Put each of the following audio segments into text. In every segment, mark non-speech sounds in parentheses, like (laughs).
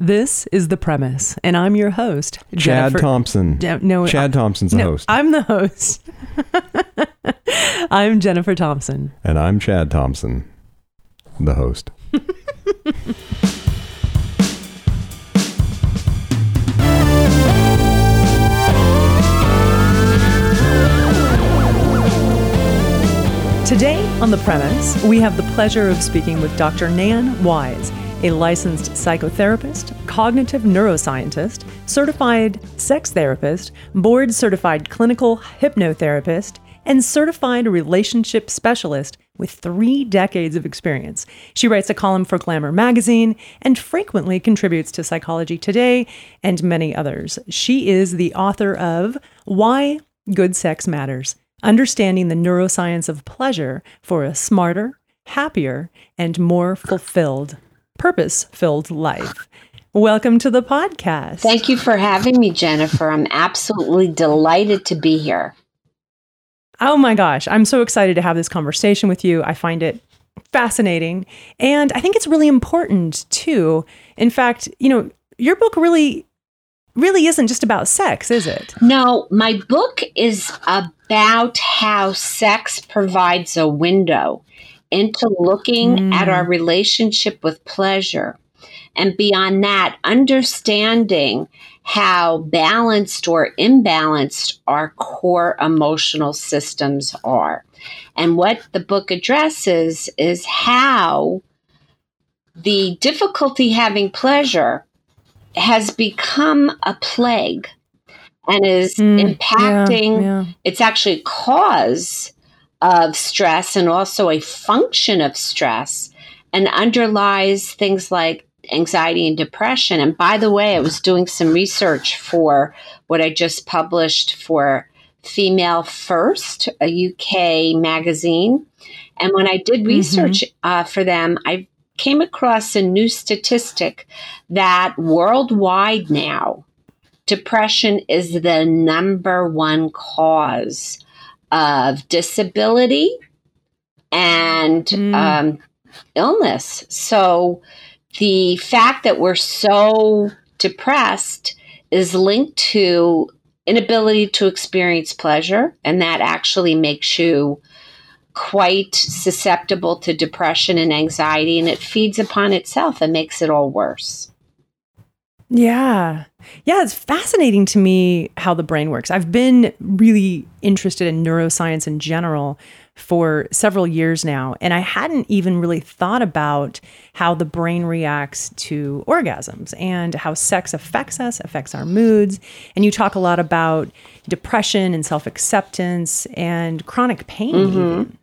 This is the premise, and I'm your host, Chad Thompson. Je- no, uh, Chad Thompson's the no, host. I'm the host. (laughs) I'm Jennifer Thompson. and I'm Chad Thompson, the host. Today on the premise, we have the pleasure of speaking with Dr. Nan Wise, a licensed psychotherapist, cognitive neuroscientist, certified sex therapist, board certified clinical hypnotherapist, and certified relationship specialist with three decades of experience. She writes a column for Glamour magazine and frequently contributes to Psychology Today and many others. She is the author of Why Good Sex Matters Understanding the Neuroscience of Pleasure for a Smarter, Happier, and More Fulfilled, Purpose Filled Life. Welcome to the podcast. Thank you for having me, Jennifer. I'm absolutely delighted to be here. Oh my gosh, I'm so excited to have this conversation with you. I find it fascinating. And I think it's really important too. In fact, you know, your book really really isn't just about sex, is it? No, my book is about how sex provides a window into looking at our relationship with pleasure. And beyond that, understanding how balanced or imbalanced our core emotional systems are. And what the book addresses is how the difficulty having pleasure has become a plague and is Mm, impacting yeah, yeah. it's actually a cause of stress and also a function of stress and underlies things like anxiety and depression. And by the way, I was doing some research for what I just published for Female First, a UK magazine. And when I did research uh, for them, I came across a new statistic that worldwide now, depression is the number one cause of disability and Mm. um, illness. So the fact that we're so depressed is linked to inability to experience pleasure, and that actually makes you quite susceptible to depression and anxiety, and it feeds upon itself and makes it all worse. Yeah. Yeah, it's fascinating to me how the brain works. I've been really interested in neuroscience in general for several years now, and I hadn't even really thought about how the brain reacts to orgasms and how sex affects us, affects our moods. And you talk a lot about depression and self acceptance and chronic pain. Mm-hmm. even.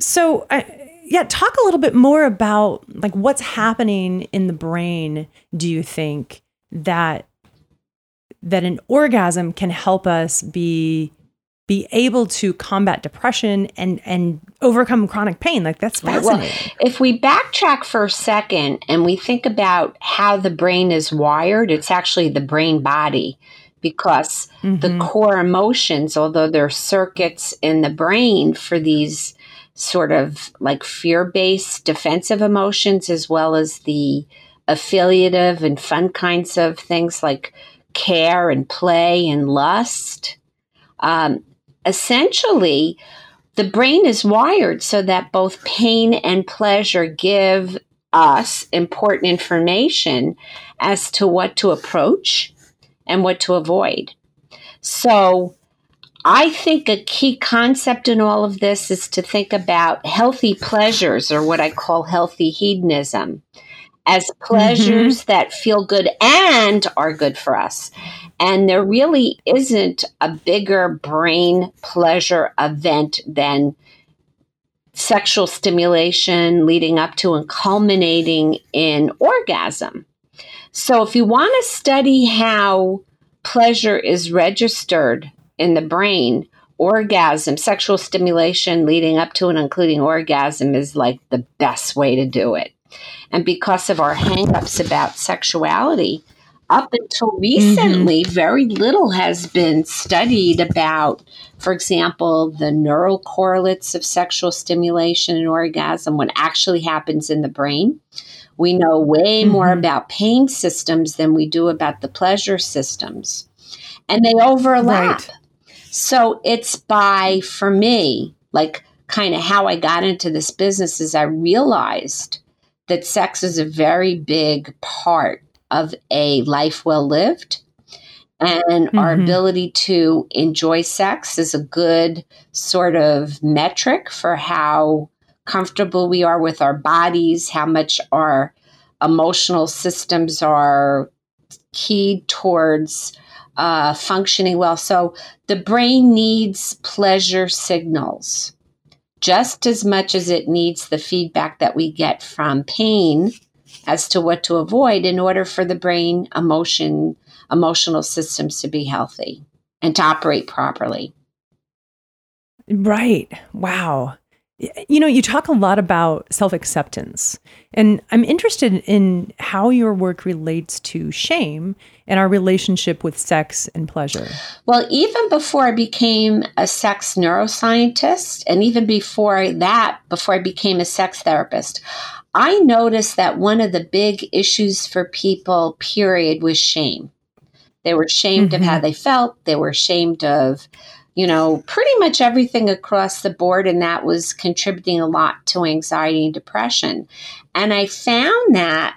So, I, yeah, talk a little bit more about like what's happening in the brain. Do you think that that an orgasm can help us be be able to combat depression and and overcome chronic pain? Like that's Right, well, fascinating. if we backtrack for a second and we think about how the brain is wired, it's actually the brain body because the Mhm. core emotions, although there are circuits in the brain for these sort of like fear based defensive emotions, as well as the affiliative and fun kinds of things like care and play and lust. Um, essentially, the brain is wired so that both pain and pleasure give us important information as to what to approach and what to avoid. So, I think a key concept in all of this is to think about healthy pleasures or what I call healthy hedonism as mm-hmm. pleasures that feel good and are good for us. And there really isn't a bigger brain pleasure event than sexual stimulation leading up to and culminating in orgasm. So, if you want to study how pleasure is registered in the brain, orgasm, sexual stimulation leading up to and including orgasm is like the best way to do it. And because of our hangups about sexuality, up until recently, very little has been studied about, for example, the neural correlates of sexual stimulation and orgasm, what actually happens in the brain We know way mm-hmm. more about pain systems than we do about the pleasure systems. And they overlap. Right. So it's by, for me, like kind of how I got into this business is I realized that sex is a very big part of a life well lived. And mm-hmm. our ability to enjoy sex is a good sort of metric for how comfortable we are with our bodies, how much our emotional systems are keyed towards uh, functioning well. So the brain needs pleasure signals just as much as it needs the feedback that we get from pain as to what to avoid in order for the brain emotion emotional systems to be healthy and to operate properly. Right. Wow. You know, you talk a lot about self acceptance, and I'm interested in how your work relates to shame and our relationship with sex and pleasure. Well, even before I became a sex neuroscientist, and even before that, before I became a sex therapist, I noticed that one of the big issues for people, period, was shame. They were ashamed mm-hmm. of how mm-hmm. they felt, they were ashamed of you know, pretty much everything across the board. And that was contributing a lot to anxiety and depression. And I found that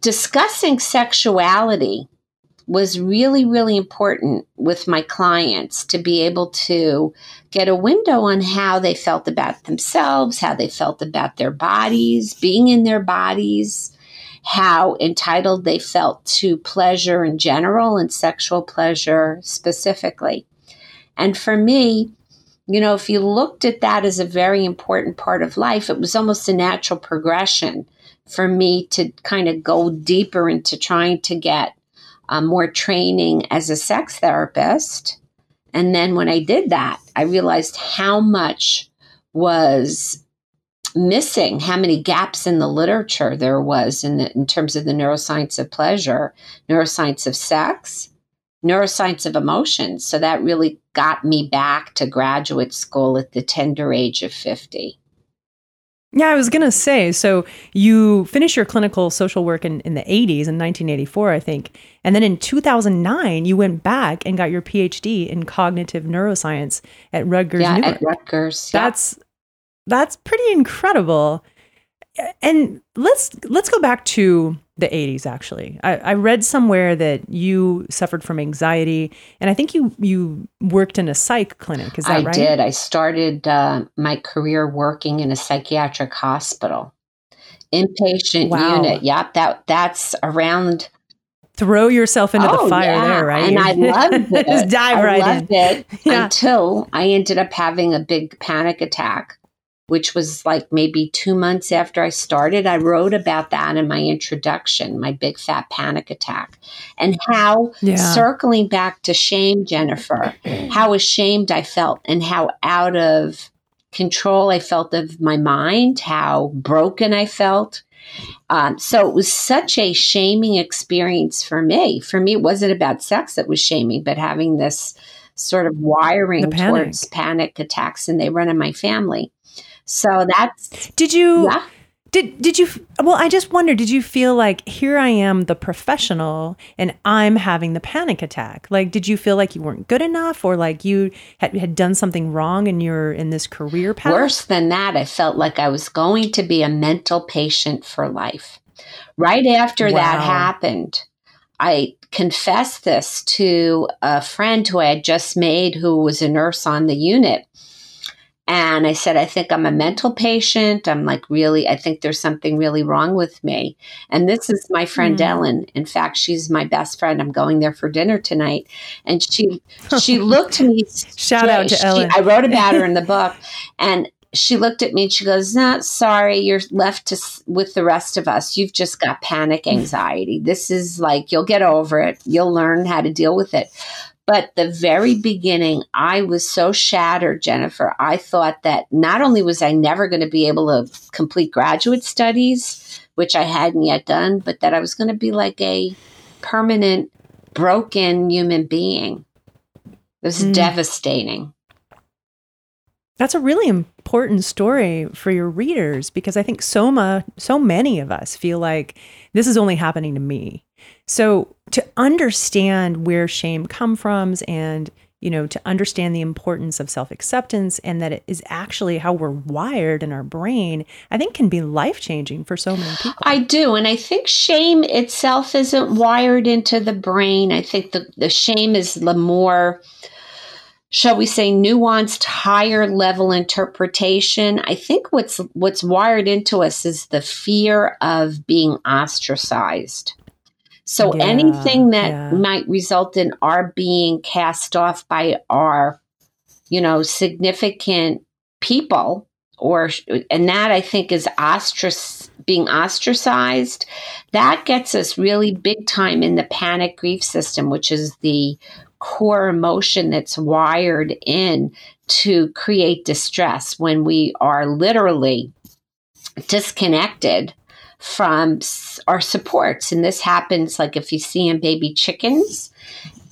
discussing sexuality was really, really important with my clients to be able to get a window on how they felt about themselves, how they felt about their bodies, being in their bodies, how entitled they felt to pleasure in general and sexual pleasure specifically. And for me, you know, if you looked at that as a very important part of life, it was almost a natural progression for me to kind of go deeper into trying to get um, more training as a sex therapist. And then when I did that, I realized how much was missing, how many gaps in the literature there was in, the, in terms of the neuroscience of pleasure, neuroscience of sex, neuroscience of emotions. So that really got me back to graduate school at the tender age of 50. Yeah, I was going to say so you finished your clinical social work in, in the 80s, in 1984, I think. And then in 2009, you went back and got your PhD in cognitive neuroscience at Rutgers. Yeah, Newark. at Rutgers. That's, that's pretty incredible. And let's let's go back to the 80s actually. I, I, read somewhere that you suffered from anxiety and i think you you worked in a psych clinic. Is that I right? i did. I started uh, my career working in a psychiatric hospital. Inpatient wow. unit. Yep that that's around throw yourself into oh, the fire yeah. there right? And i loved (laughs) it. Just dive I right loved in it (laughs) yeah. until i ended up having a big panic attack which was like maybe two months after I started. I wrote about that in my introduction, my big fat panic attack, and how yeah. circling back to shame, Jennifer, (clears throat) how ashamed I felt and how out of control I felt of my mind, how broken I felt. Um, so it was such a shaming experience for me. For me, it wasn't about sex that was shaming, but having this sort of wiring towards panic attacks, and they run in my family. So that's. Did you? Yeah. Did did you? Well, I just wonder. Did you feel like here I am, the professional, and I'm having the panic attack? Like, did you feel like you weren't good enough, or like you had, had done something wrong and you're in this career path? Worse than that, I felt like I was going to be a mental patient for life. Right after wow. that happened, I confessed this to a friend who I had just made, who was a nurse on the unit. And I said, I think I'm a mental patient. I'm like, really, I think there's something really wrong with me. And this is my friend mm. Ellen. In fact, she's my best friend. I'm going there for dinner tonight. And she she (laughs) looked at me. Shout out to she, Ellen. I wrote (laughs) about her in the book. And she looked at me and she goes, "Not sorry, you're left to, with the rest of us. You've just got panic anxiety. This is like you'll get over it. You'll learn how to deal with it." But the very beginning, I was so shattered, Jennifer. I thought that not only was I never going to be able to complete graduate studies, which I hadn't yet done, but that I was going to be like a permanent broken human being. It was mm. devastating. That's a really important story for your readers because I think so much, so many of us feel like this is only happening to me. So to understand where shame come from and you know to understand the importance of self-acceptance and that it is actually how we're wired in our brain i think can be life-changing for so many people. I do and i think shame itself isn't wired into the brain. I think the, the shame is the more shall we say nuanced higher level interpretation. I think what's what's wired into us is the fear of being ostracized so yeah, anything that yeah. might result in our being cast off by our you know significant people or and that i think is ostrac being ostracized that gets us really big time in the panic grief system which is the core emotion that's wired in to create distress when we are literally disconnected from our supports. And this happens like if you see in baby chickens,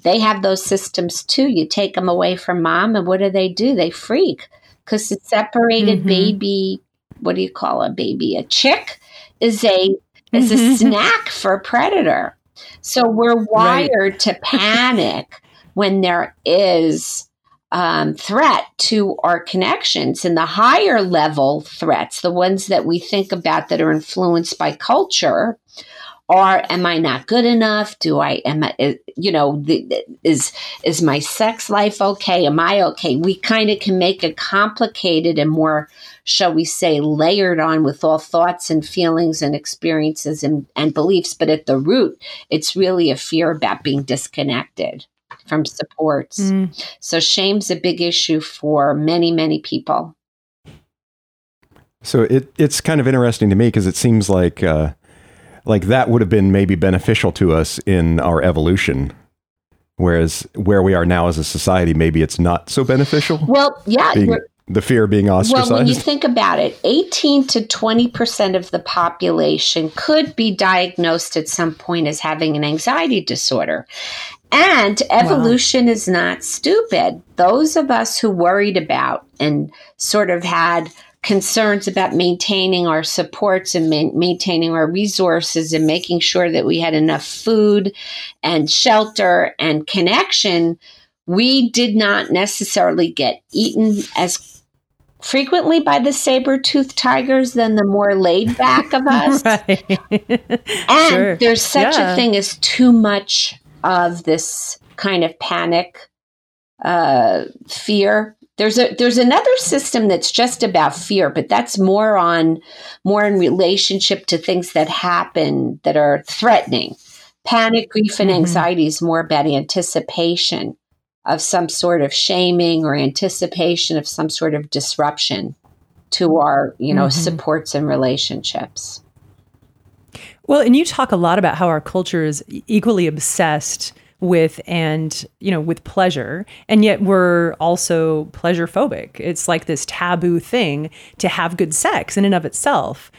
they have those systems too. You take them away from mom, and what do they do? They freak because the separated mm-hmm. baby, what do you call a baby? A chick is a is a mm-hmm. snack for a predator. So we're wired right. to panic when there is um, threat to our connections and the higher level threats, the ones that we think about that are influenced by culture, are am I not good enough? Do I am I you know the, is is my sex life okay? Am I okay? We kind of can make it complicated and more, shall we say, layered on with all thoughts and feelings and experiences and, and beliefs. But at the root, it's really a fear about being disconnected from supports. Mm. So shame's a big issue for many, many people. So it it's kind of interesting to me because it seems like uh, like that would have been maybe beneficial to us in our evolution. Whereas where we are now as a society, maybe it's not so beneficial. Well, yeah, being, the fear of being ostracized. Well, when you think about it, eighteen to twenty percent of the population could be diagnosed at some point as having an anxiety disorder, and evolution wow. is not stupid. Those of us who worried about and sort of had concerns about maintaining our supports and ma- maintaining our resources and making sure that we had enough food and shelter and connection, we did not necessarily get eaten as frequently by the saber-toothed tigers than the more laid back of (laughs) us. and sure. there's such yeah. a thing as too much of this kind of panic, uh, fear. There's a there's another system that's just about fear, but that's more on more in relationship to things that happen that are threatening. Panic, grief, and mm-hmm. anxiety is more about anticipation of some sort of shaming or anticipation of some sort of disruption to our, you know, mm-hmm. supports and relationships. Well, and you talk a lot about how our culture is equally obsessed with and you know with pleasure and yet we're also pleasure phobic it's like this taboo thing to have good sex in and of itself.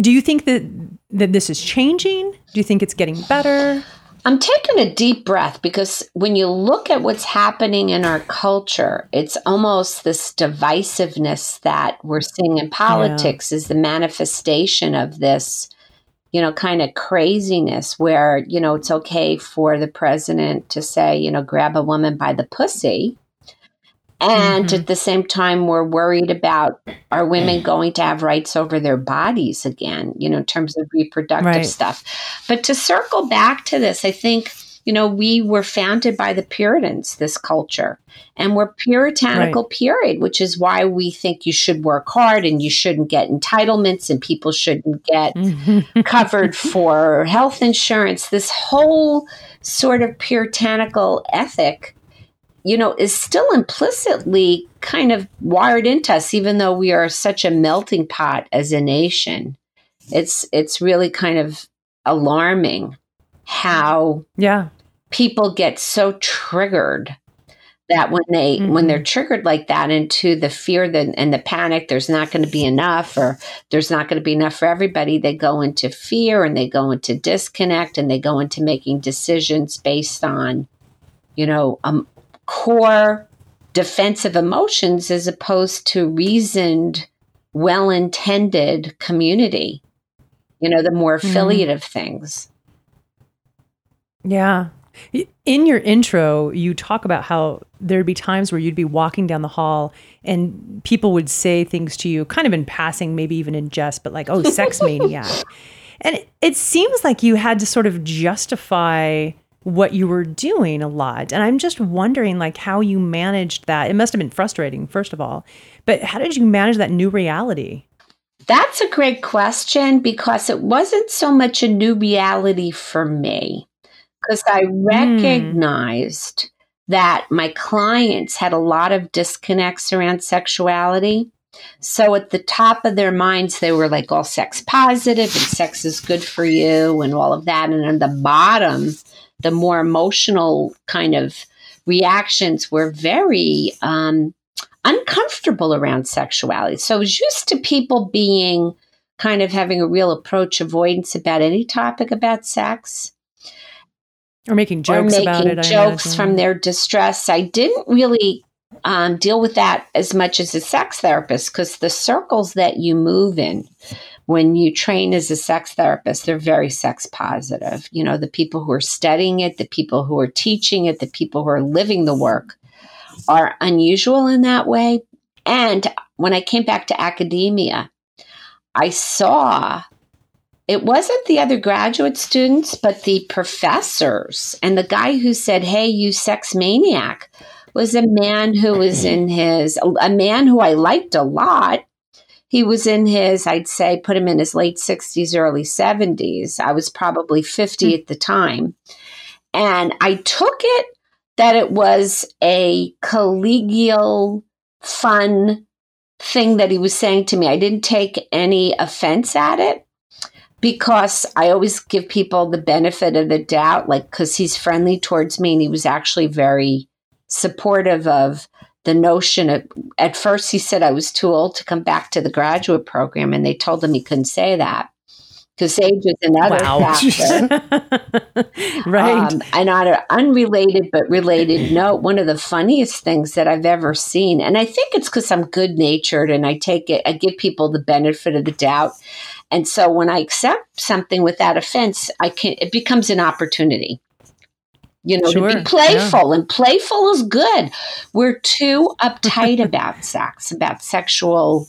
Do you think that that this is changing? Do you think it's getting better? I'm taking a deep breath because when you look at what's happening in our culture it's almost this divisiveness that we're seeing in politics yeah. is the manifestation of this you know, kind of craziness where, you know, it's okay for the president to say, you know, grab a woman by the pussy. And mm-hmm. at the same time, we're worried about are women going to have rights over their bodies again, you know, in terms of reproductive right. stuff. But to circle back to this, I think you know, we were founded by the Puritans, this culture, and we're puritanical right. period, which is why we think you should work hard and you shouldn't get entitlements and people shouldn't get (laughs) covered for health insurance. This whole sort of puritanical ethic, you know, is still implicitly kind of wired into us, even though we are such a melting pot as a nation. It's it's really kind of alarming how yeah people get so triggered that when they mm-hmm. when they're mm-hmm. triggered like that into the fear that, and the panic there's not going to be enough or there's not going to be enough for everybody they go into fear and they go into disconnect and they go into making decisions based on you know a core defensive emotions as opposed to reasoned, well intended community. You know, the more Mm-hmm. affiliative things. Yeah. In your intro, you talk about how there'd be times where you'd be walking down the hall and people would say things to you, kind of in passing, maybe even in jest, but like, oh, sex (laughs) maniac. And it, it seems like you had to sort of justify what you were doing a lot. And I'm just wondering, like, how you managed that. It must have been frustrating, first of all, but how did you manage that new reality? That's a great question because it wasn't so much a new reality for me because I recognized that my clients had a lot of disconnects around sexuality. So at the top of their minds, they were like all sex positive and sex is good for you and all of that. And at the bottom, the more emotional kind of reactions were very um, uncomfortable around sexuality. So I was used to people being kind of having a real approach avoidance about any topic about sex Or making jokes or making about it? Jokes from their distress. I didn't really um, deal with that as much as a sex therapist because the circles that you move in when you train as a sex therapist, they're very sex positive. You know, the people who are studying it, the people who are teaching it, the people who are living the work are unusual in that way. And when I came back to academia, I saw it wasn't the other graduate students, but the professors. And the guy who said, Hey, you sex maniac, was a man who was (clears throat) in his, a man who I liked a lot. He was in his, I'd say, put him in his late 60s, early 70s. I was probably 50 hmm. at the time. And I took it that it was a collegial, fun thing that he was saying to me. I didn't take any offense at it because I always give people the benefit of the doubt, like, because he's friendly towards me and he was actually very supportive of the notion of, at first he said I was too old to come back to the graduate program and they told him he couldn't say that because age is another Wow. factor. (laughs) right. Um, and on an unrelated but related note, one of the funniest things that I've ever seen, and I think it's because I'm good natured and I take it, I give people the benefit of the doubt. And so when I accept something without offense, I can, it becomes an opportunity. You know, to be playful, and playful is good. We're too uptight about (laughs) sex, about sexual.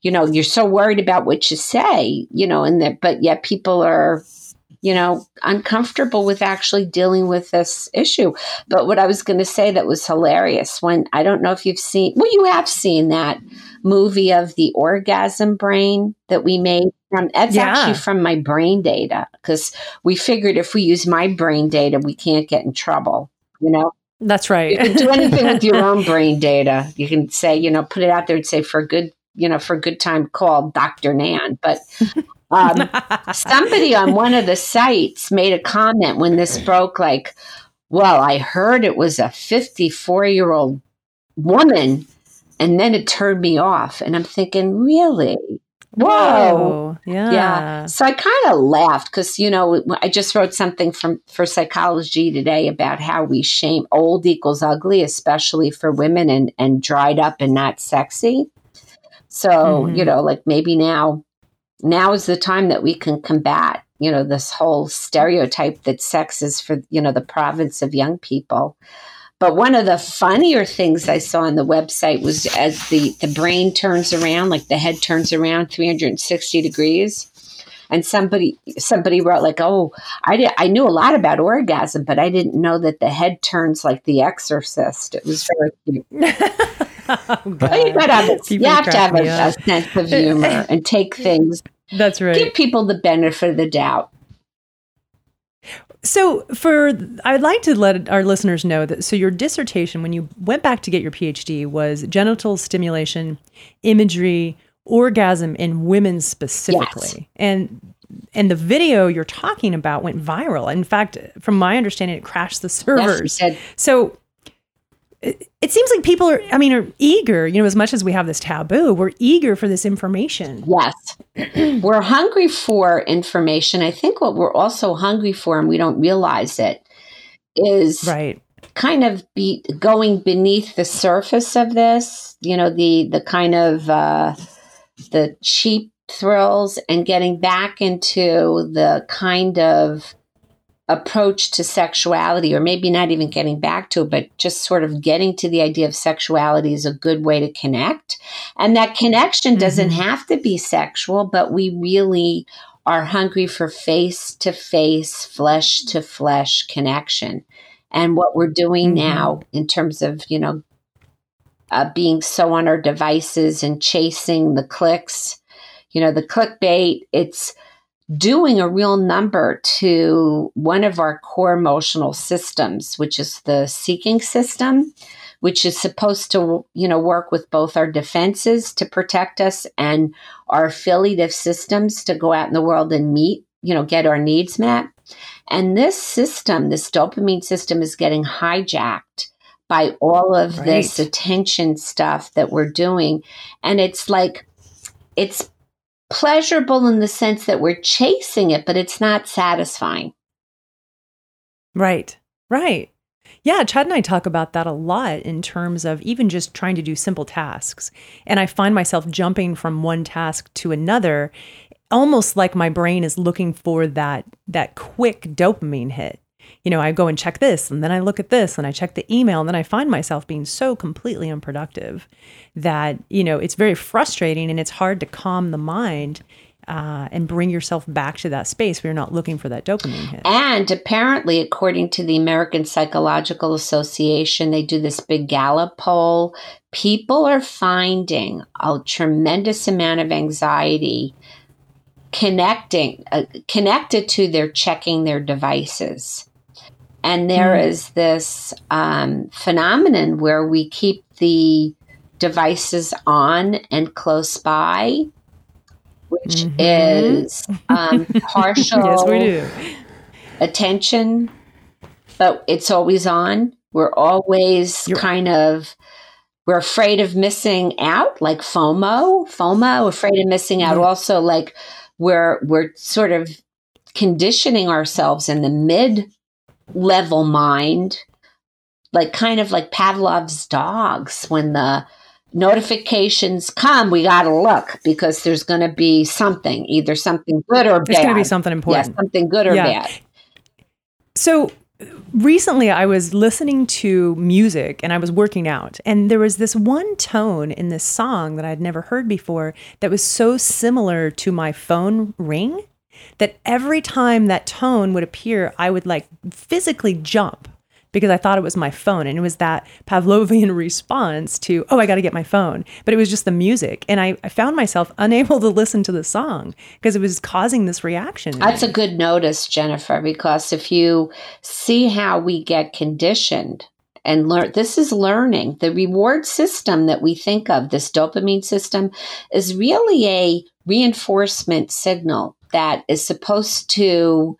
You know, you're so worried about what you say. You know, and that, but yet people are you know, uncomfortable with actually dealing with this issue. But what I was going to say that was hilarious when I don't know if you've seen, well, you have seen that movie of the orgasm brain that we made. From, that's Yeah. actually from my brain data because we figured if we use my brain data, we can't get in trouble. You know, That's you right. can do anything with your own brain data. You can say, you know, put it out there and say for a good, you know, for a good time, call Dr. Nan. But um, (laughs) somebody on one of the sites made a comment when this broke, like, well, I heard it was a 54 year old woman, and then it turned me off. And I'm thinking, really? Whoa. Yeah. Yeah. So I kind of laughed because, you know, I just wrote something from for psychology today about how we shame old equals ugly, especially for women and, and dried up and not sexy. So, Mhm. you know, like maybe now, now is the time that we can combat, you know, this whole stereotype that sex is for, you know, the province of young people. But one of the funnier things I saw on the website was as the, the brain turns around, like the head turns around 360 degrees. And somebody somebody wrote like, "Oh, I did, I knew a lot about orgasm, but I didn't know that the head turns like The Exorcist." It was very cute. (laughs) oh, you, gotta you have to have a, a sense of humor and take (laughs) things, That's right. give people the benefit of the doubt. So, for I'd like to let our listeners know that so your dissertation, when you went back to get your PhD, was genital stimulation, imagery, orgasm in women specifically, yes. and and the video you're talking about went viral. In fact, from my understanding, it crashed the Yes, servers. said, So it, seems like people are, I mean, are eager, you know, as much as we have this taboo, we're eager for this information. Yes. (clears throat) we're hungry for information. I think what we're also hungry for, and we don't realize it, is Right. kind of be going beneath the surface of this, you know, the the kind of uh, the cheap thrills and getting back into the kind of approach to sexuality, or maybe not even getting back to it, but just sort of getting to the idea of sexuality is a good way to connect. And that connection doesn't mm-hmm. have to be sexual, but we really are hungry for face to face, flesh to flesh connection. And what we're doing mm-hmm. now in terms of, you know, uh, being so on our devices and chasing the clicks, you know, the clickbait, it's, doing a real number to one of our core emotional systems, which is the seeking system, which is supposed to, you know, work with both our defenses to protect us and our affiliative systems to go out in the world and meet, you know, get our needs met. And this system, this dopamine system is getting hijacked by all of right. this attention stuff that we're doing. And it's like, it's pleasurable in the sense that we're chasing it, but it's not satisfying. Right, right. Yeah, Chad and I talk about that a lot in terms of even just trying to do simple tasks. And I find myself jumping from one task to another, almost like my brain is looking for that that quick dopamine hit you know, I go and check this and then I look at this and I check the email and then I find myself being so completely unproductive that, you know, it's very frustrating and it's hard to calm the mind uh, and bring yourself back to that space where you're not looking for that dopamine hit. And apparently, according to the American Psychological Association, they do this big Gallup poll. People are finding a tremendous amount of anxiety connecting uh, connected to their checking their devices and there mm. is this um, phenomenon where we keep the devices on and close by, which mm-hmm. is um, (laughs) partial yes, attention, but it's always on. We're always You're- kind of we're afraid of missing out, like FOMO, FOMO, afraid of missing out. Also, like we're we're sort of conditioning ourselves in the mid level mind, like kind of like Pavlov's dogs when the notifications come, we got to look because there's going to be something, either something good or bad. It's going to be something important. Yeah, something good or yeah. bad. So recently I was listening to music and I was working out and there was this one tone in this song that I'd never heard before that was so similar to my phone ring that every time that tone would appear, I would like physically jump because I thought it was my phone. And it was that Pavlovian (laughs) response to, oh, I got to get my phone. But it was just the music. And I, I found myself (laughs) unable to listen to the song because it was causing this reaction. That's a good notice, Jennifer, because if you see how we get conditioned and learn this is learning the reward system that we think of this dopamine system is really a reinforcement signal that is supposed to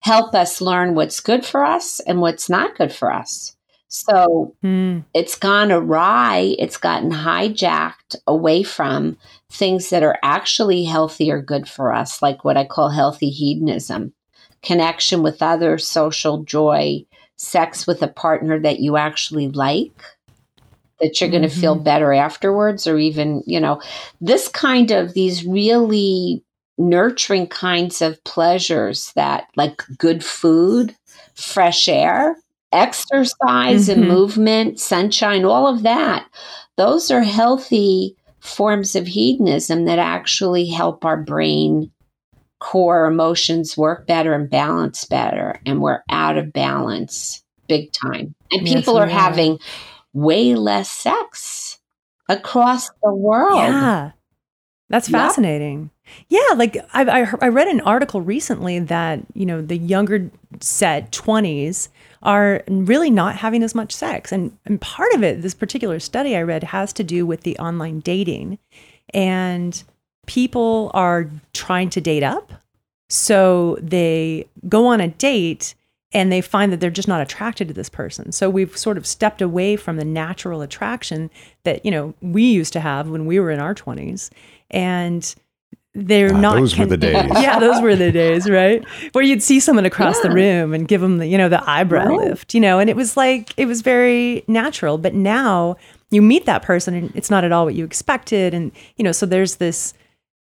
help us learn what's good for us and what's not good for us. So mm. it's gone awry, it's gotten hijacked away from things that are actually healthy or good for us, like what I call healthy hedonism, connection with others, social joy, sex with a partner that you actually like. That you're going to mm-hmm. feel better afterwards, or even, you know, this kind of these really nurturing kinds of pleasures that like good food, fresh air, exercise mm-hmm. and movement, sunshine, all of that. Those are healthy forms of hedonism that actually help our brain core emotions work better and balance better. And we're out of balance big time. And people yes, are, are having way less sex across the world. Yeah. That's fascinating. Yeah, like I, I, I read an article recently that you know the younger set twenties are really not having as much sex, and and part of it, this particular study I read, has to do with the online dating, and people are trying to date up, so they go on a date and they find that they're just not attracted to this person. So we've sort of stepped away from the natural attraction that, you know, we used to have when we were in our 20s. And they're Ah, not those were the days. yeah those were the days right where you'd see someone across the room and give them the you know the eyebrow Right. lift you know and it was like it was very natural but now you meet that person and it's not at all what you expected and you know so there's this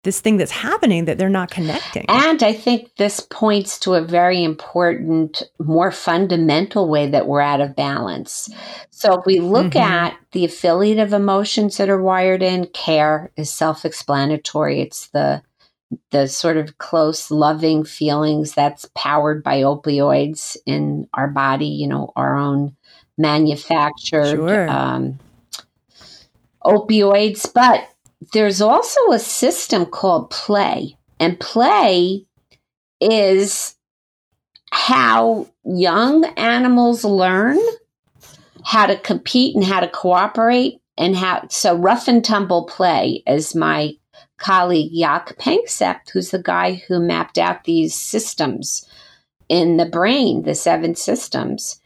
this thing that's happening that they're not connecting And I think this points to a very important, more fundamental way that we're out of balance. So if we look Mhm. at the affiliative emotions that are wired in, care is self-explanatory. It's the the sort of close, loving feelings that's powered by opioids in our body, you know, our own manufactured Sure. um, opioids. But there's also a system called play. And play is how young animals learn how to compete and how to cooperate and how so rough and tumble play as my colleague Jaak Panksepp, who's the guy who mapped out these systems in the brain, the seven systems.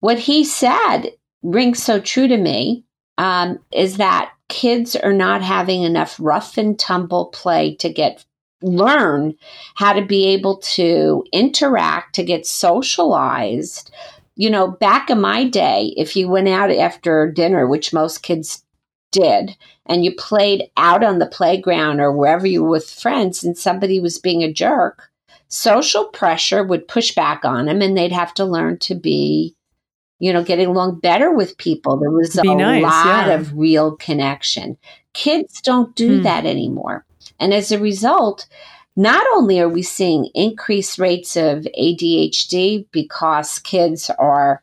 What he said rings so true to me um, is that kids are not having enough rough and tumble play to get learn how to be able to interact to get socialized. You know back in my day if you went out after dinner which most kids did and you played out on the playground or wherever you were with friends and somebody was being a jerk social pressure would push back on them and they'd have to learn to be you know getting along better with people there was Be a nice, lot yeah. of real connection kids don't do Hmm. that anymore and as a result not only are we seeing increased rates of ADHD because kids are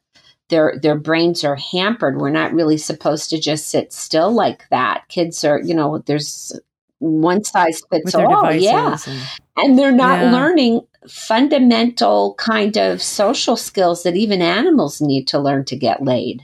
their their brains are hampered. We're not really supposed to just sit still like that. Kids are, you know, there's one size fits all. Yeah. and- And they're not Yeah. learning fundamental kind of social skills that even animals need to learn to get laid.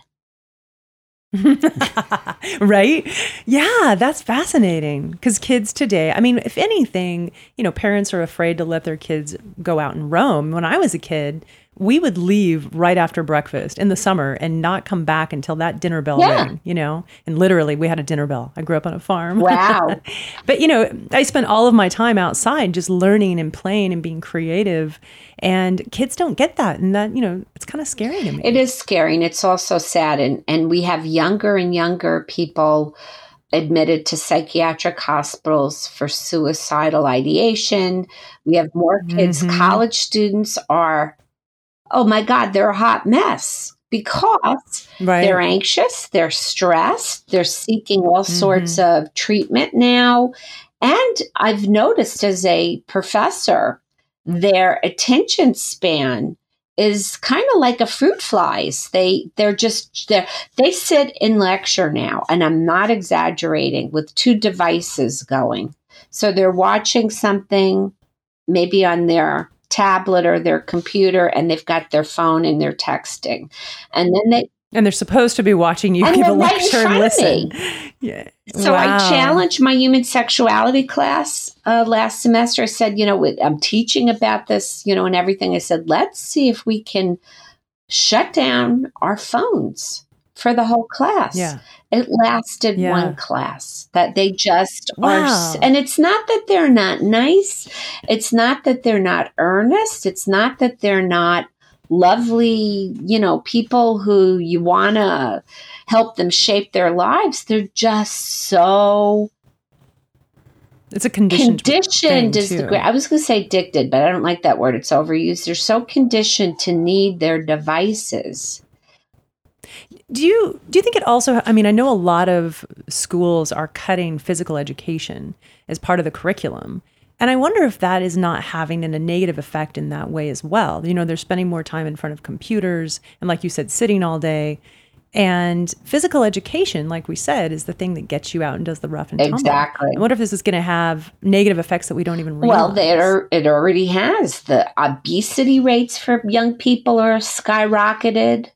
(laughs) right? Yeah, that's fascinating. Because kids today, I mean, if anything, you know, parents are afraid to let their kids go out and roam. When I was a kid, we would leave right after breakfast in the summer and not come back until that dinner bell Yeah. rang, you know? And literally, we had a dinner bell. I grew up on a farm. Wow. (laughs) but, you know, I spent all of my time outside just learning and playing and being creative. And kids don't get that. And that, you know, it's kind of scary to me. It is scary and it's also sad. And, and we have younger and younger people admitted to psychiatric hospitals for suicidal ideation. We have more kids. Mhm. College students are, oh my God, they're a hot mess because right. they're anxious, they're stressed, they're seeking all Mm-hmm. sorts of treatment now. And I've noticed as a professor, their attention span is kind of like a fruit flies. They they're just they they sit in lecture now, and I'm not exaggerating, with two devices going. So they're watching something, maybe on their tablet or their computer, and they've got their phone and they're texting, and then they And they're supposed to be watching you And give a they're right in lecture and listen. Yeah. So Wow. I challenged my human sexuality class uh, last semester. I said, you know, I'm teaching about this, you know, and everything. I said, let's see if we can shut down our phones for the whole class. Yeah. It lasted Yeah. one class that they just are. And it's not that they're not nice. It's not that they're not earnest. It's not that they're not lovely, you know, people who you want to help them shape their lives. They're just so It's a conditioned. conditioned is the too. great. I was going to say addicted, but I don't like that word. It's overused. They're so conditioned to need their devices. Do you do you think it also? I mean, I know a lot of schools are cutting physical education as part of the curriculum, and I wonder if that is not having a negative effect in that way as well. You know, they're spending more time in front of computers, and like you said, sitting all day. And physical education, like we said, is the thing that gets you out and does the rough and tumble. Exactly. I wonder if this is going to have negative effects that we don't even realize. Well, it already has. The obesity rates for young people are skyrocketed.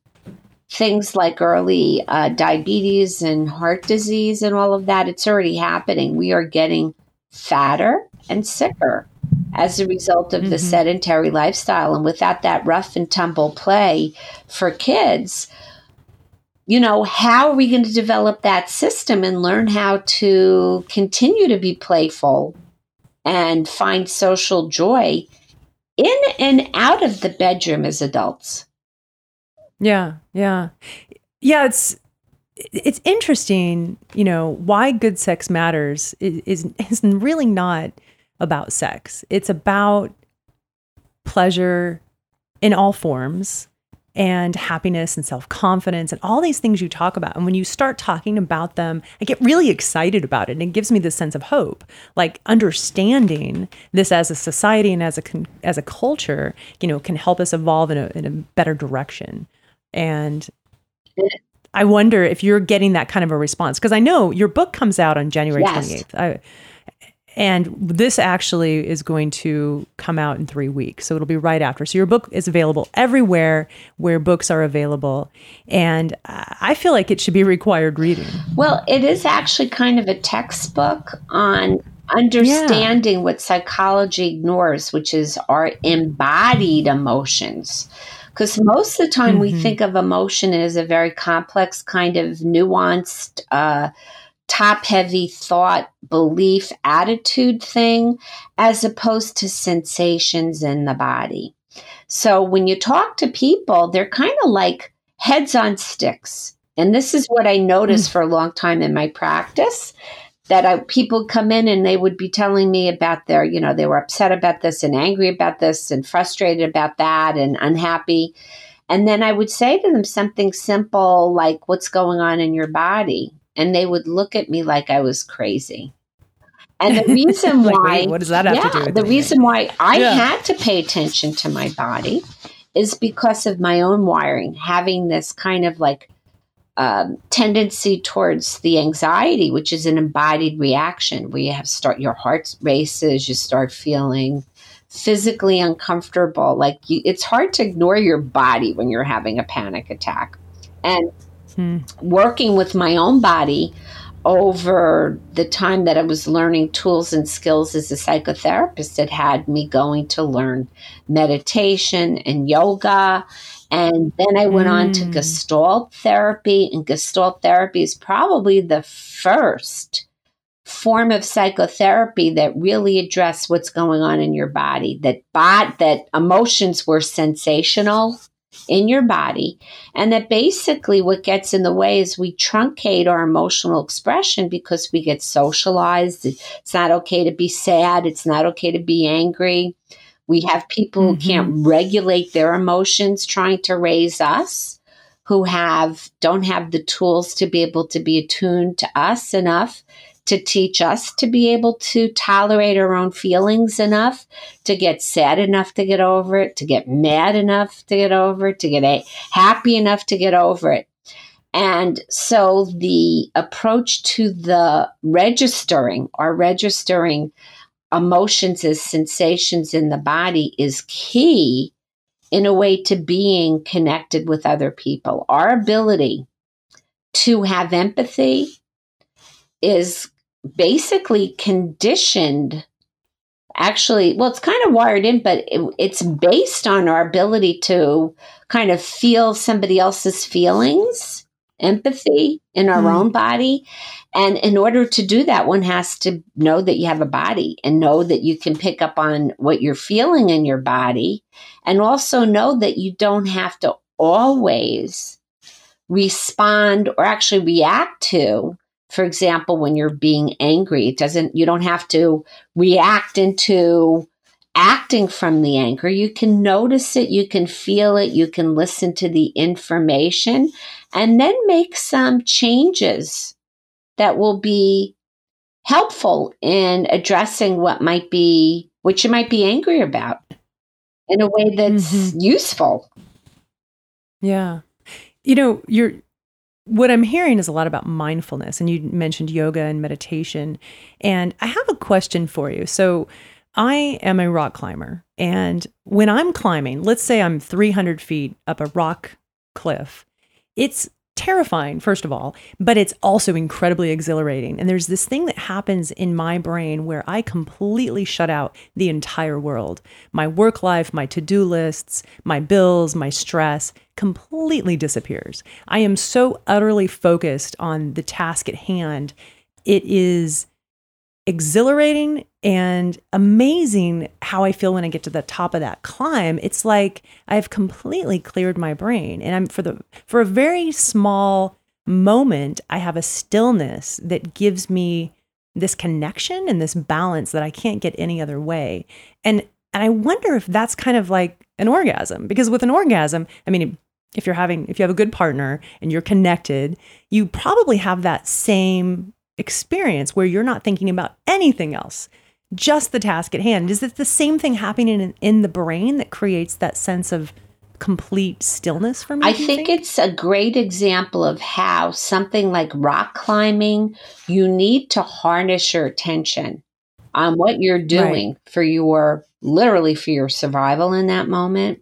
Things like early uh, diabetes and heart disease and all of that, it's already happening. We are getting fatter and sicker as a result of the Mhm. sedentary lifestyle. And without that rough and tumble play for kids, you know, how are we going to develop that system and learn how to continue to be playful and find social joy in and out of the bedroom as adults. Yeah, yeah. Yeah, it's it's interesting, you know, why good sex matters is, is, really not about sex. It's about pleasure in all forms and happiness and self confidence and all these things you talk about. And when you start talking about them, I get really excited about it. And it gives me this sense of hope, like understanding this as a society and as a, as a culture, you know, can help us evolve in a, in a better direction. And I wonder if you're getting that kind of a response because I know your book comes out on January yes. 28th. I, and this actually is going to come out in three weeks. So it'll be right after. So your book is available everywhere where books are available. And I feel like it should be required reading. Well, it is actually kind of a textbook on understanding yeah. what psychology ignores, which is our embodied emotions. Because most of the time mm-hmm. we think of emotion as a very complex, kind of nuanced, uh, top heavy thought, belief, attitude thing, as opposed to sensations in the body. So when you talk to people, they're kind of like heads on sticks. And this is what I noticed mm. for a long time in my practice that I, people come in and they would be telling me about their, you know, they were upset about this and angry about this and frustrated about that and unhappy. And then I would say to them something simple like, What's going on in your body? And they would look at me like I was crazy. And the (laughs) reason like, why, what does that have yeah, to do with the reason why I yeah. had to pay attention to my body is because of my own wiring, having this kind of like um, tendency towards the anxiety, which is an embodied reaction where you have start your heart races, you start feeling physically uncomfortable. Like you, it's hard to ignore your body when you're having a panic attack. And hmm. working with my own body over the time that I was learning tools and skills as a psychotherapist, it had me going to learn meditation and yoga and then I went mm. on to mm. Gestalt therapy, and Gestalt therapy is probably the first form of psychotherapy that really addressed what's going on in your body. That bot that emotions were sensational in your body, and that basically what gets in the way is we truncate our emotional expression because we get socialized. It's not okay to be sad. It's not okay to be angry. We have people mm-hmm. who can't mm-hmm. regulate their emotions trying to raise us, who have don't have the tools to be able to be attuned to us enough to teach us to be able to tolerate our own feelings enough, to get sad enough to get over it, to get mad enough to get over it, to get happy enough to get over it. And so the approach to the registering or registering emotions as sensations in the body is key in a way to being connected with other people. Our ability to have empathy is basically conditioned. Actually, well, it's kind of wired in, but it, it's based on our ability to kind of feel somebody else's feelings empathy in our mm. own body. And in order to do that, one has to know that you have a body and know that you can pick up on what you're feeling in your body. And also know that you don't have to always respond or actually react to. For example, when you're being angry, it doesn't, you don't have to react into acting from the anger. You can notice it, you can feel it, you can listen to the information, and then make some changes that will be helpful in addressing what might be what you might be angry about in a way that's mm-hmm. useful. Yeah. You know, you're what I'm hearing is a lot about mindfulness and you mentioned yoga and meditation and I have a question for you. So I am a rock climber and when I'm climbing, let's say I'm 300 feet up a rock cliff, it's terrifying, first of all, but it's also incredibly exhilarating. And there's this thing that happens in my brain where I completely shut out the entire world. My work life, my to do lists, my bills, my stress completely disappears. I am so utterly focused on the task at hand. It is exhilarating and amazing how I feel when I get to the top of that climb. It's like I've completely cleared my brain and I'm for the for a very small moment I have a stillness that gives me this connection and this balance that I can't get any other way. And and I wonder if that's kind of like an orgasm because with an orgasm, I mean if you're having if you have a good partner and you're connected, you probably have that same experience where you're not thinking about anything else, just the task at hand. Is it the same thing happening in, in the brain that creates that sense of complete stillness for me? I think, think, it's a great example of how something like rock climbing, you need to harness your attention on what you're doing right. for your literally for your survival in that moment.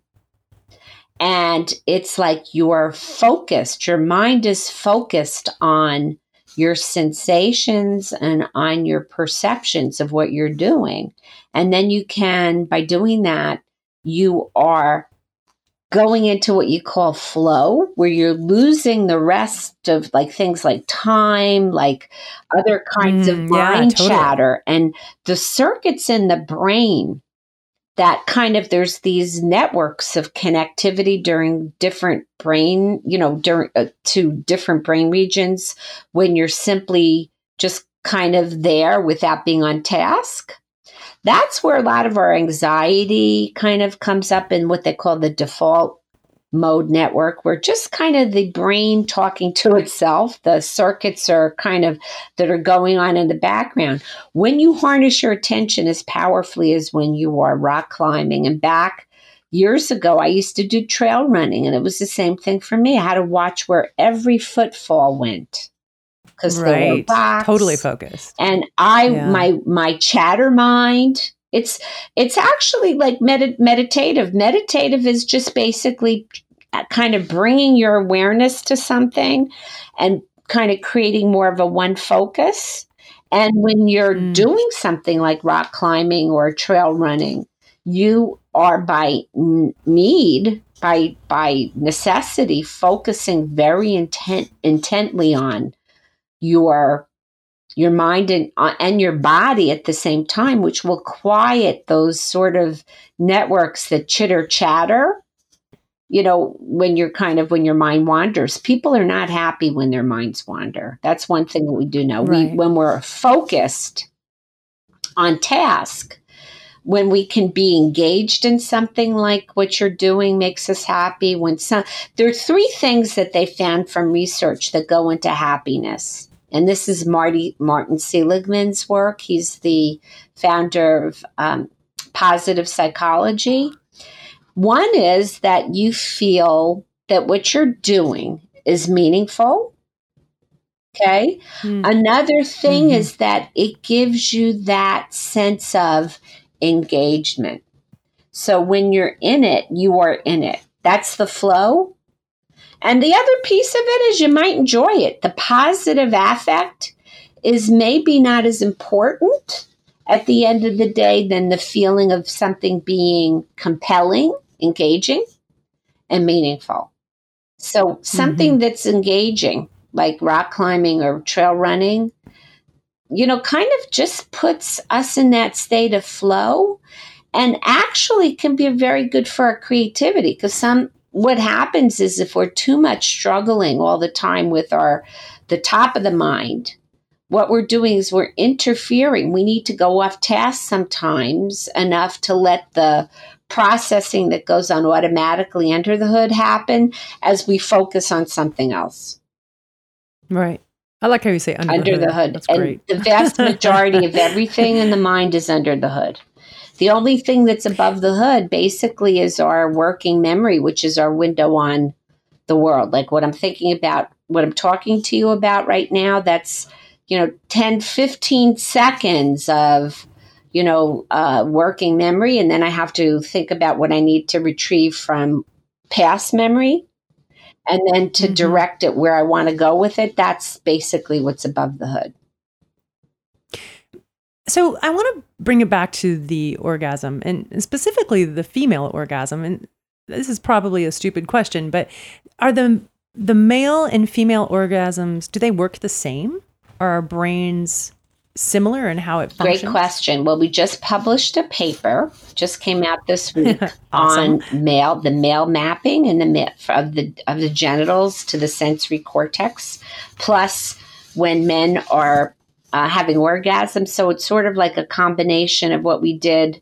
And it's like you're focused, your mind is focused on your sensations and on your perceptions of what you're doing. And then you can, by doing that, you are going into what you call flow, where you're losing the rest of like things like time, like other kinds mm, of mind yeah, totally. chatter. And the circuits in the brain that kind of there's these networks of connectivity during different brain, you know, during uh, to different brain regions when you're simply just kind of there without being on task. That's where a lot of our anxiety kind of comes up in what they call the default mode network where just kind of the brain talking to itself the circuits are kind of that are going on in the background when you harness your attention as powerfully as when you are rock climbing and back years ago i used to do trail running and it was the same thing for me i had to watch where every footfall went because right. they were totally focused and i yeah. my my chatter mind it's it's actually like med- meditative. Meditative is just basically kind of bringing your awareness to something and kind of creating more of a one focus. And when you're mm. doing something like rock climbing or trail running, you are by need, by by necessity, focusing very intent intently on your your mind and, uh, and your body at the same time, which will quiet those sort of networks that chitter chatter. You know, when you're kind of when your mind wanders, people are not happy when their minds wander. That's one thing that we do know. Right. We when we're focused on task, when we can be engaged in something like what you're doing makes us happy when some there are three things that they found from research that go into happiness and this is Marty Martin Seligman's work. He's the founder of um, positive psychology. One is that you feel that what you're doing is meaningful. Okay. Mm. Another thing mm-hmm. is that it gives you that sense of engagement. So when you're in it, you are in it. That's the flow. And the other piece of it is you might enjoy it. The positive affect is maybe not as important at the end of the day than the feeling of something being compelling, engaging, and meaningful. So, something mm-hmm. that's engaging, like rock climbing or trail running, you know, kind of just puts us in that state of flow and actually can be very good for our creativity because some what happens is if we're too much struggling all the time with our the top of the mind what we're doing is we're interfering we need to go off task sometimes enough to let the processing that goes on automatically under the hood happen as we focus on something else right i like how you say under, under the hood, the hood. That's and great. the vast (laughs) majority of everything in the mind is under the hood the only thing that's above the hood basically is our working memory, which is our window on the world. Like what I'm thinking about, what I'm talking to you about right now, that's, you know, 10, 15 seconds of, you know, uh, working memory. And then I have to think about what I need to retrieve from past memory and then to mm-hmm. direct it where I want to go with it. That's basically what's above the hood. So I want to bring it back to the orgasm and specifically the female orgasm. And this is probably a stupid question, but are the the male and female orgasms do they work the same? Are our brains similar in how it functions? Great question. Well, we just published a paper, just came out this (laughs) week Awesome. on male the male mapping and the ma- of the of the genitals to the sensory cortex, plus when men are uh, having orgasms. So it's sort of like a combination of what we did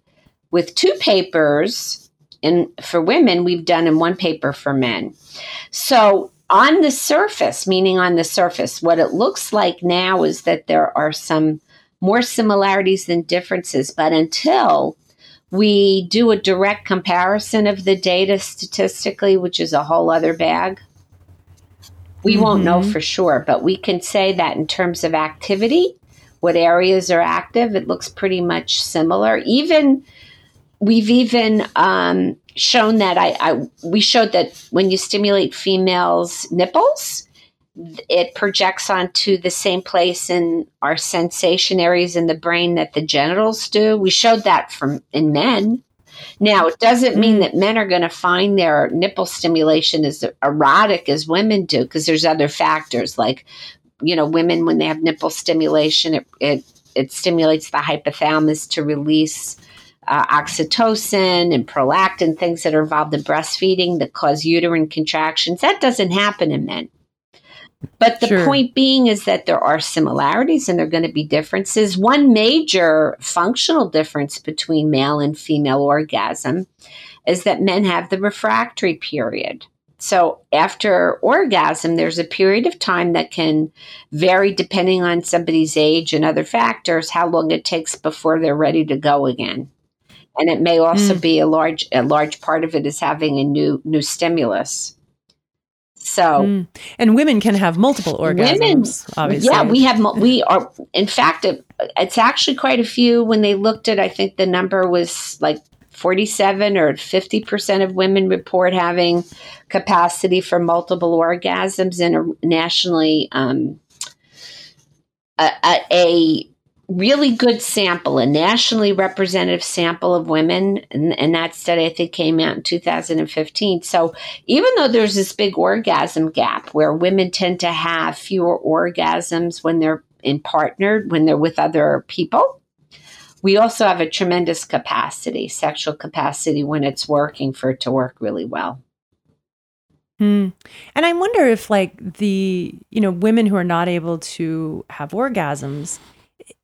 with two papers and for women we've done in one paper for men. So on the surface, meaning on the surface, what it looks like now is that there are some more similarities than differences, but until we do a direct comparison of the data statistically, which is a whole other bag, we won't know Mhm. for sure. But we can say that in terms of activity, what areas are active, it looks pretty much similar. Even we've even um, shown that I, I we showed that when you stimulate females' nipples, it projects onto the same place in our sensation areas in the brain that the genitals do. We showed that from in men. Now, it doesn't mean mm. that men are going to find their nipple stimulation as erotic as women do, because there's other factors like, you know, women when they have nipple stimulation, it it, it stimulates the hypothalamus to release uh, oxytocin and prolactin, things that are involved in breastfeeding that cause uterine contractions. That doesn't happen in men. But the Sure. point being is that there are similarities and there are going to be differences. One major functional difference between male and female orgasm is that men have the refractory period. So after orgasm, there's a period of time that can vary depending on somebody's age and other factors, how long it takes before they're ready to go again. And it may also be a large a large part of it is having a new new stimulus. So Mm. And women can have multiple orgasms, Women- obviously. yeah, we have, we are, in fact, it, it's actually quite a few. When they looked at, I think the number was like 47 or 50% of women report having capacity for multiple orgasms in a nationally, um, a, a, a really good sample, a nationally representative sample of women. And, and that study, I think, came out in 2015. So even though there's this big orgasm gap where women tend to have fewer orgasms when they're in partnered, when they're with other people, we also have a tremendous capacity, sexual capacity, when it's working for it to work really well. Hmm. And I wonder if, like, the, you know, women who are not able to have orgasms,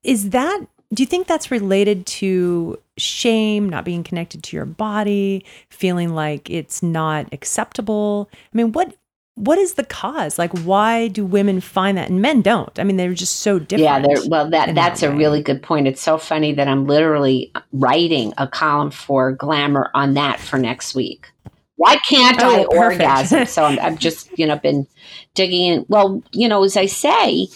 is that, do you think that's related to shame, not being connected to your body, feeling like it's not acceptable? I mean, what, what is the cause? Like, why do women find that and men don't? I mean, they're just so different. Yeah, they're, well, that that's that a really good point. It's so funny that I'm literally writing a column for Glamour on that for next week. Why can't Oh, I perfect. orgasm? so I'm, I've (laughs) just you know been digging in. Well, you know, as I say,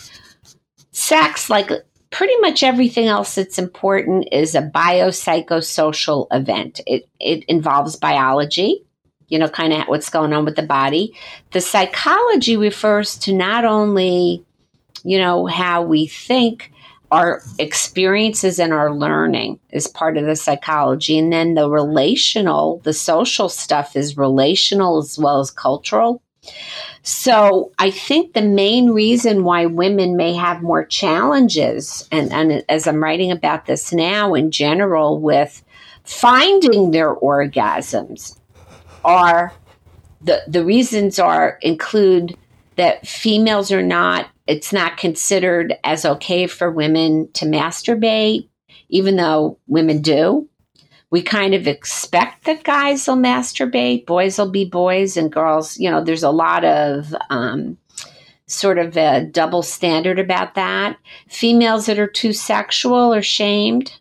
sex, like pretty much everything else that's important, is a biopsychosocial event. It it involves biology. You know, kind of what's going on with the body. The psychology refers to not only you know, how we think, our experiences and our learning is part of the psychology. And then the relational, the social stuff is relational as well as cultural. So I think the main reason why women may have more challenges, and, and as I'm writing about this now in general, with finding their orgasms are the the reasons are include that females are not it's not considered as okay for women to masturbate even though women do we kind of expect that guys will masturbate boys will be boys and girls you know there's a lot of um, sort of a double standard about that females that are too sexual are shamed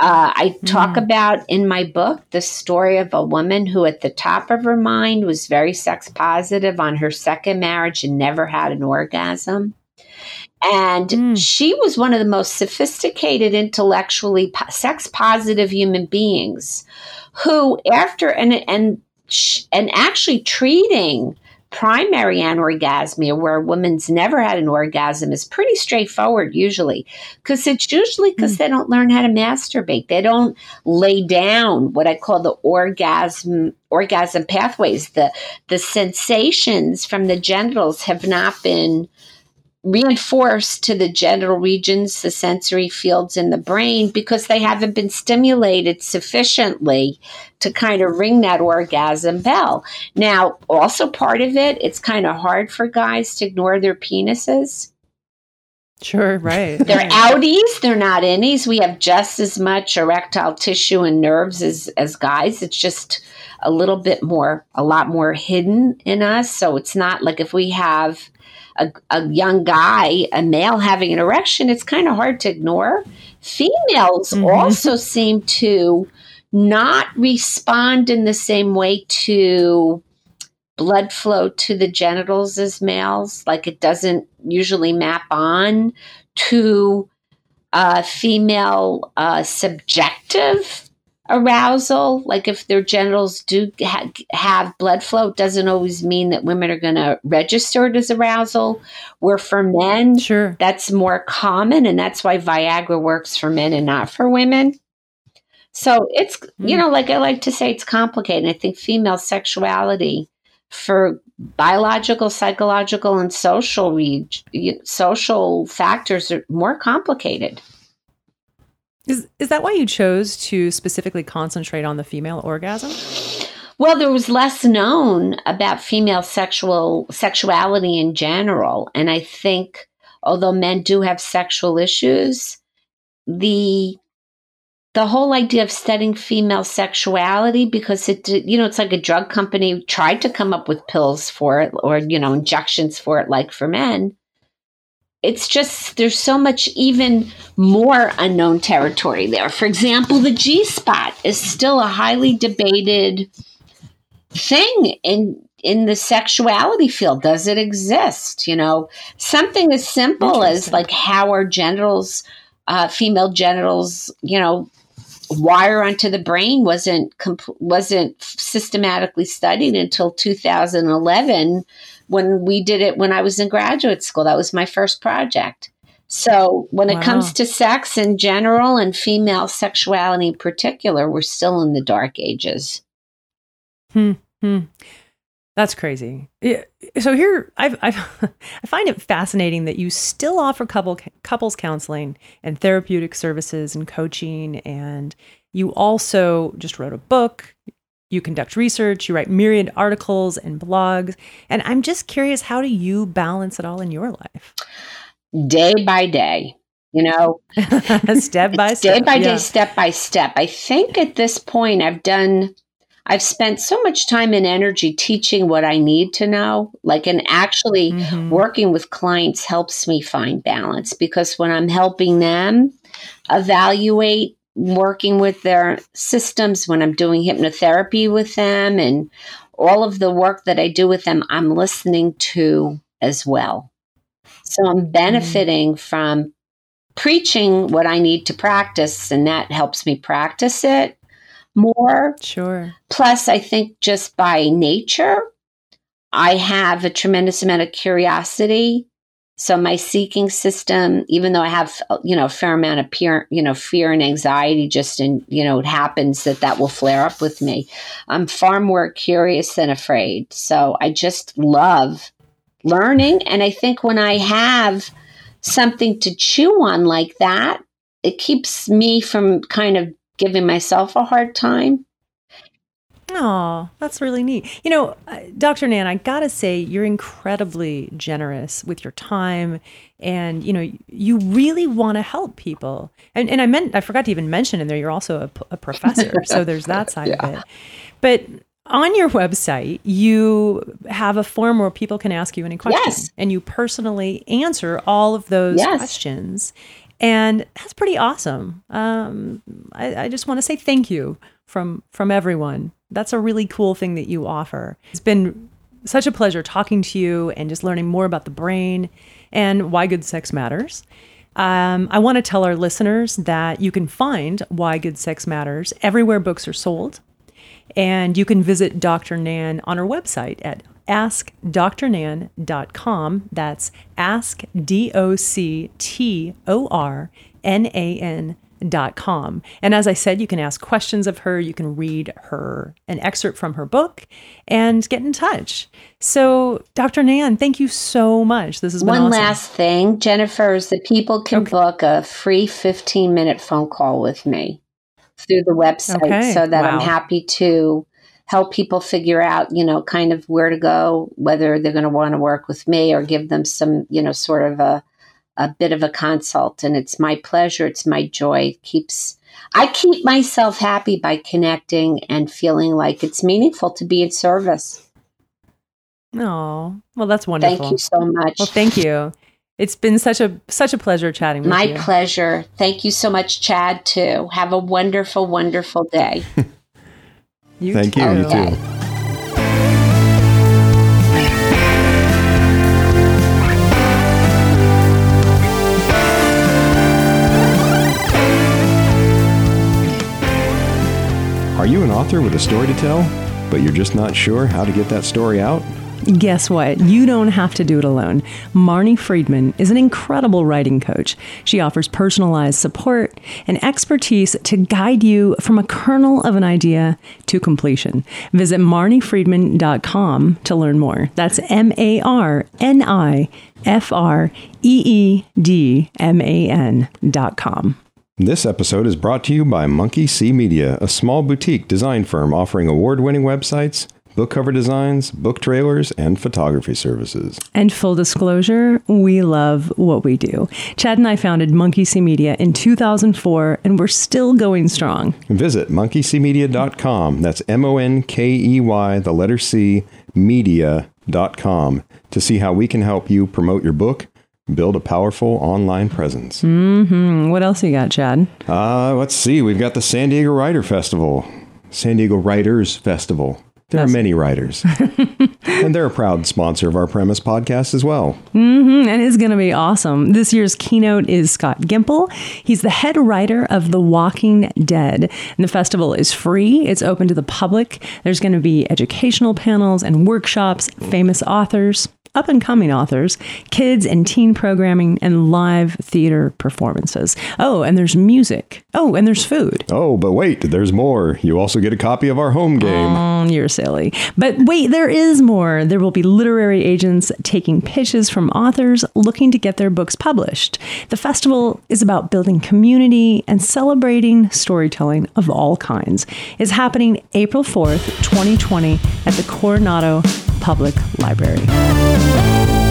uh, I talk Mm. about in my book the story of a woman who, at the top of her mind, was very sex positive on her second marriage and never had an orgasm. And Mm. she was one of the most sophisticated, intellectually po- sex positive human beings who, after and and sh- and actually treating primary anorgasmia, where a woman's never had an orgasm, is pretty straightforward usually, because it's usually because they don't learn how to masturbate. They don't lay down what I call the orgasm orgasm pathways. The the sensations from the genitals have not been reinforced to the genital regions, the sensory fields in the brain, because they haven't been stimulated sufficiently to kind of ring that orgasm bell. Now, also part of it, it's kind of hard for guys to ignore their penises. Sure, right. They're outies, they're not innies. We have just as much erectile tissue and nerves as, as guys. It's just a little bit more, a lot more hidden in us. So it's not like if we have a, a young guy, a male having an erection, it's kind of hard to ignore. Females mm-hmm. also seem to not respond in the same way to blood flow to the genitals as males. Like it doesn't usually map on to uh, female uh, subjective arousal. Like if their genitals do ha- have blood flow, doesn't always mean that women are going to register it as arousal. Where for men, sure, that's more common, and that's why Viagra works for men and not for women. So it's mm. you know, like I like to say, it's complicated. I think female sexuality for biological, psychological, and social re- social factors are more complicated. Is is that why you chose to specifically concentrate on the female orgasm? Well, there was less known about female sexual sexuality in general, and I think although men do have sexual issues, the the whole idea of studying female sexuality because it you know it's like a drug company tried to come up with pills for it or you know injections for it like for men it's just there's so much even more unknown territory there. For example the g spot is still a highly debated thing in in the sexuality field. Does it exist? You know something as simple as like how our genitals uh, female genitals you know wire onto the brain wasn't comp- wasn't systematically studied until 2011 when we did it when I was in graduate school. That was my first project. So when wow. it comes to sex in general and female sexuality in particular, we're still in the dark ages. Hmm. hmm. That's crazy. Yeah. So here, I've, I've, (laughs) i find it fascinating that you still offer couple couples counseling and therapeutic services and coaching, and you also just wrote a book. You conduct research. You write myriad articles and blogs. And I'm just curious, how do you balance it all in your life? Day by day, you know, (laughs) step by step, day by yeah. day, step by step. I think at this point, I've done I've spent so much time and energy teaching what I need to know. Like, and actually mm-hmm. working with clients helps me find balance because when I'm helping them evaluate working with their systems, when I'm doing hypnotherapy with them, and all of the work that I do with them, I'm listening to as well. So I'm mm-hmm. benefiting mm-hmm. from preaching what I need to practice, and that helps me practice it more. Sure. Plus, I think just by nature, I have a tremendous amount of curiosity. So my seeking system, even though I have, you know, a fair amount of fear, you know, fear and anxiety, just in, you know, it happens that that will flare up with me. I'm far more curious than afraid. So I just love learning. And I think when I have something to chew on like that, it keeps me from kind of giving myself a hard time. Oh, that's really neat. You know, uh, Dr. Nan, I gotta say, you're incredibly generous with your time, and you know, you really want to help people. And and I meant I forgot to even mention in there, you're also a, a professor, (laughs) so there's that side yeah. of it. But on your website, you have a form where people can ask you any questions, yes. and you personally answer all of those yes. questions. And that's pretty awesome. Um, I, I just want to say thank you from from everyone. That's a really cool thing that you offer. It's been such a pleasure talking to you and just learning more about the brain and why good sex matters. Um, I want to tell our listeners that you can find Why Good Sex Matters everywhere books are sold. And you can visit Dr. Nan on her website at askdoctornan.com. That's ask, D O C T O R N A N com. And as I said, you can ask questions of her, you can read her an excerpt from her book and get in touch. So, Dr. Nan, thank you so much. This is one awesome. last thing, Jennifer, is that people can okay. book a free 15 minute phone call with me through the website okay. so that wow. I'm happy to help people figure out, you know, kind of where to go, whether they're going to want to work with me or give them some, you know, sort of a a bit of a consult and it's my pleasure it's my joy. It keeps i keep myself happy by connecting and feeling like it's meaningful to be in service. Oh well that's wonderful. thank you so much. Well thank you. It's been such a such a pleasure chatting with you. my you. pleasure. Thank you so much chad too. Have a wonderful wonderful day. (laughs) (laughs) You thank too. you you too Are you an author with a story to tell, but you're just not sure how to get that story out? Guess what? You don't have to do it alone. Marni Freedman is an incredible writing coach. She offers personalized support and expertise to guide you from a kernel of an idea to completion. Visit marnifreedman.com to learn more. That's M A R N I F R E E D M A N.com. This episode is brought to you by Monkey See Media, a small boutique design firm offering award winning websites, book cover designs, book trailers, and photography services. And full disclosure, we love what we do. Chad and I founded Monkey See Media in 2004, and we're still going strong. Visit monkeycmedia.com. That's M O N K E Y, the letter C, media.com to see how we can help you promote your book build a powerful online presence. Mm-hmm. What else you got, Chad? Uh, let's see. We've got the San Diego Writer Festival, San Diego Writers Festival. There That's... are many writers, (laughs) and they're a proud sponsor of our Premise podcast as well. Mm-hmm. And it's going to be awesome. This year's keynote is Scott Gimple. He's the head writer of The Walking Dead, and the festival is free. It's open to the public. There's going to be educational panels and workshops, famous authors up and coming authors, kids and teen programming, and live theater performances. Oh, and there's music. Oh, and there's food. Oh, but wait, there's more. You also get a copy of our home game. Mm, you're silly. But wait, there is more. There will be literary agents taking pitches from authors looking to get their books published. The festival is about building community and celebrating storytelling of all kinds. It's happening April 4th, 2020 at the Coronado Public Library.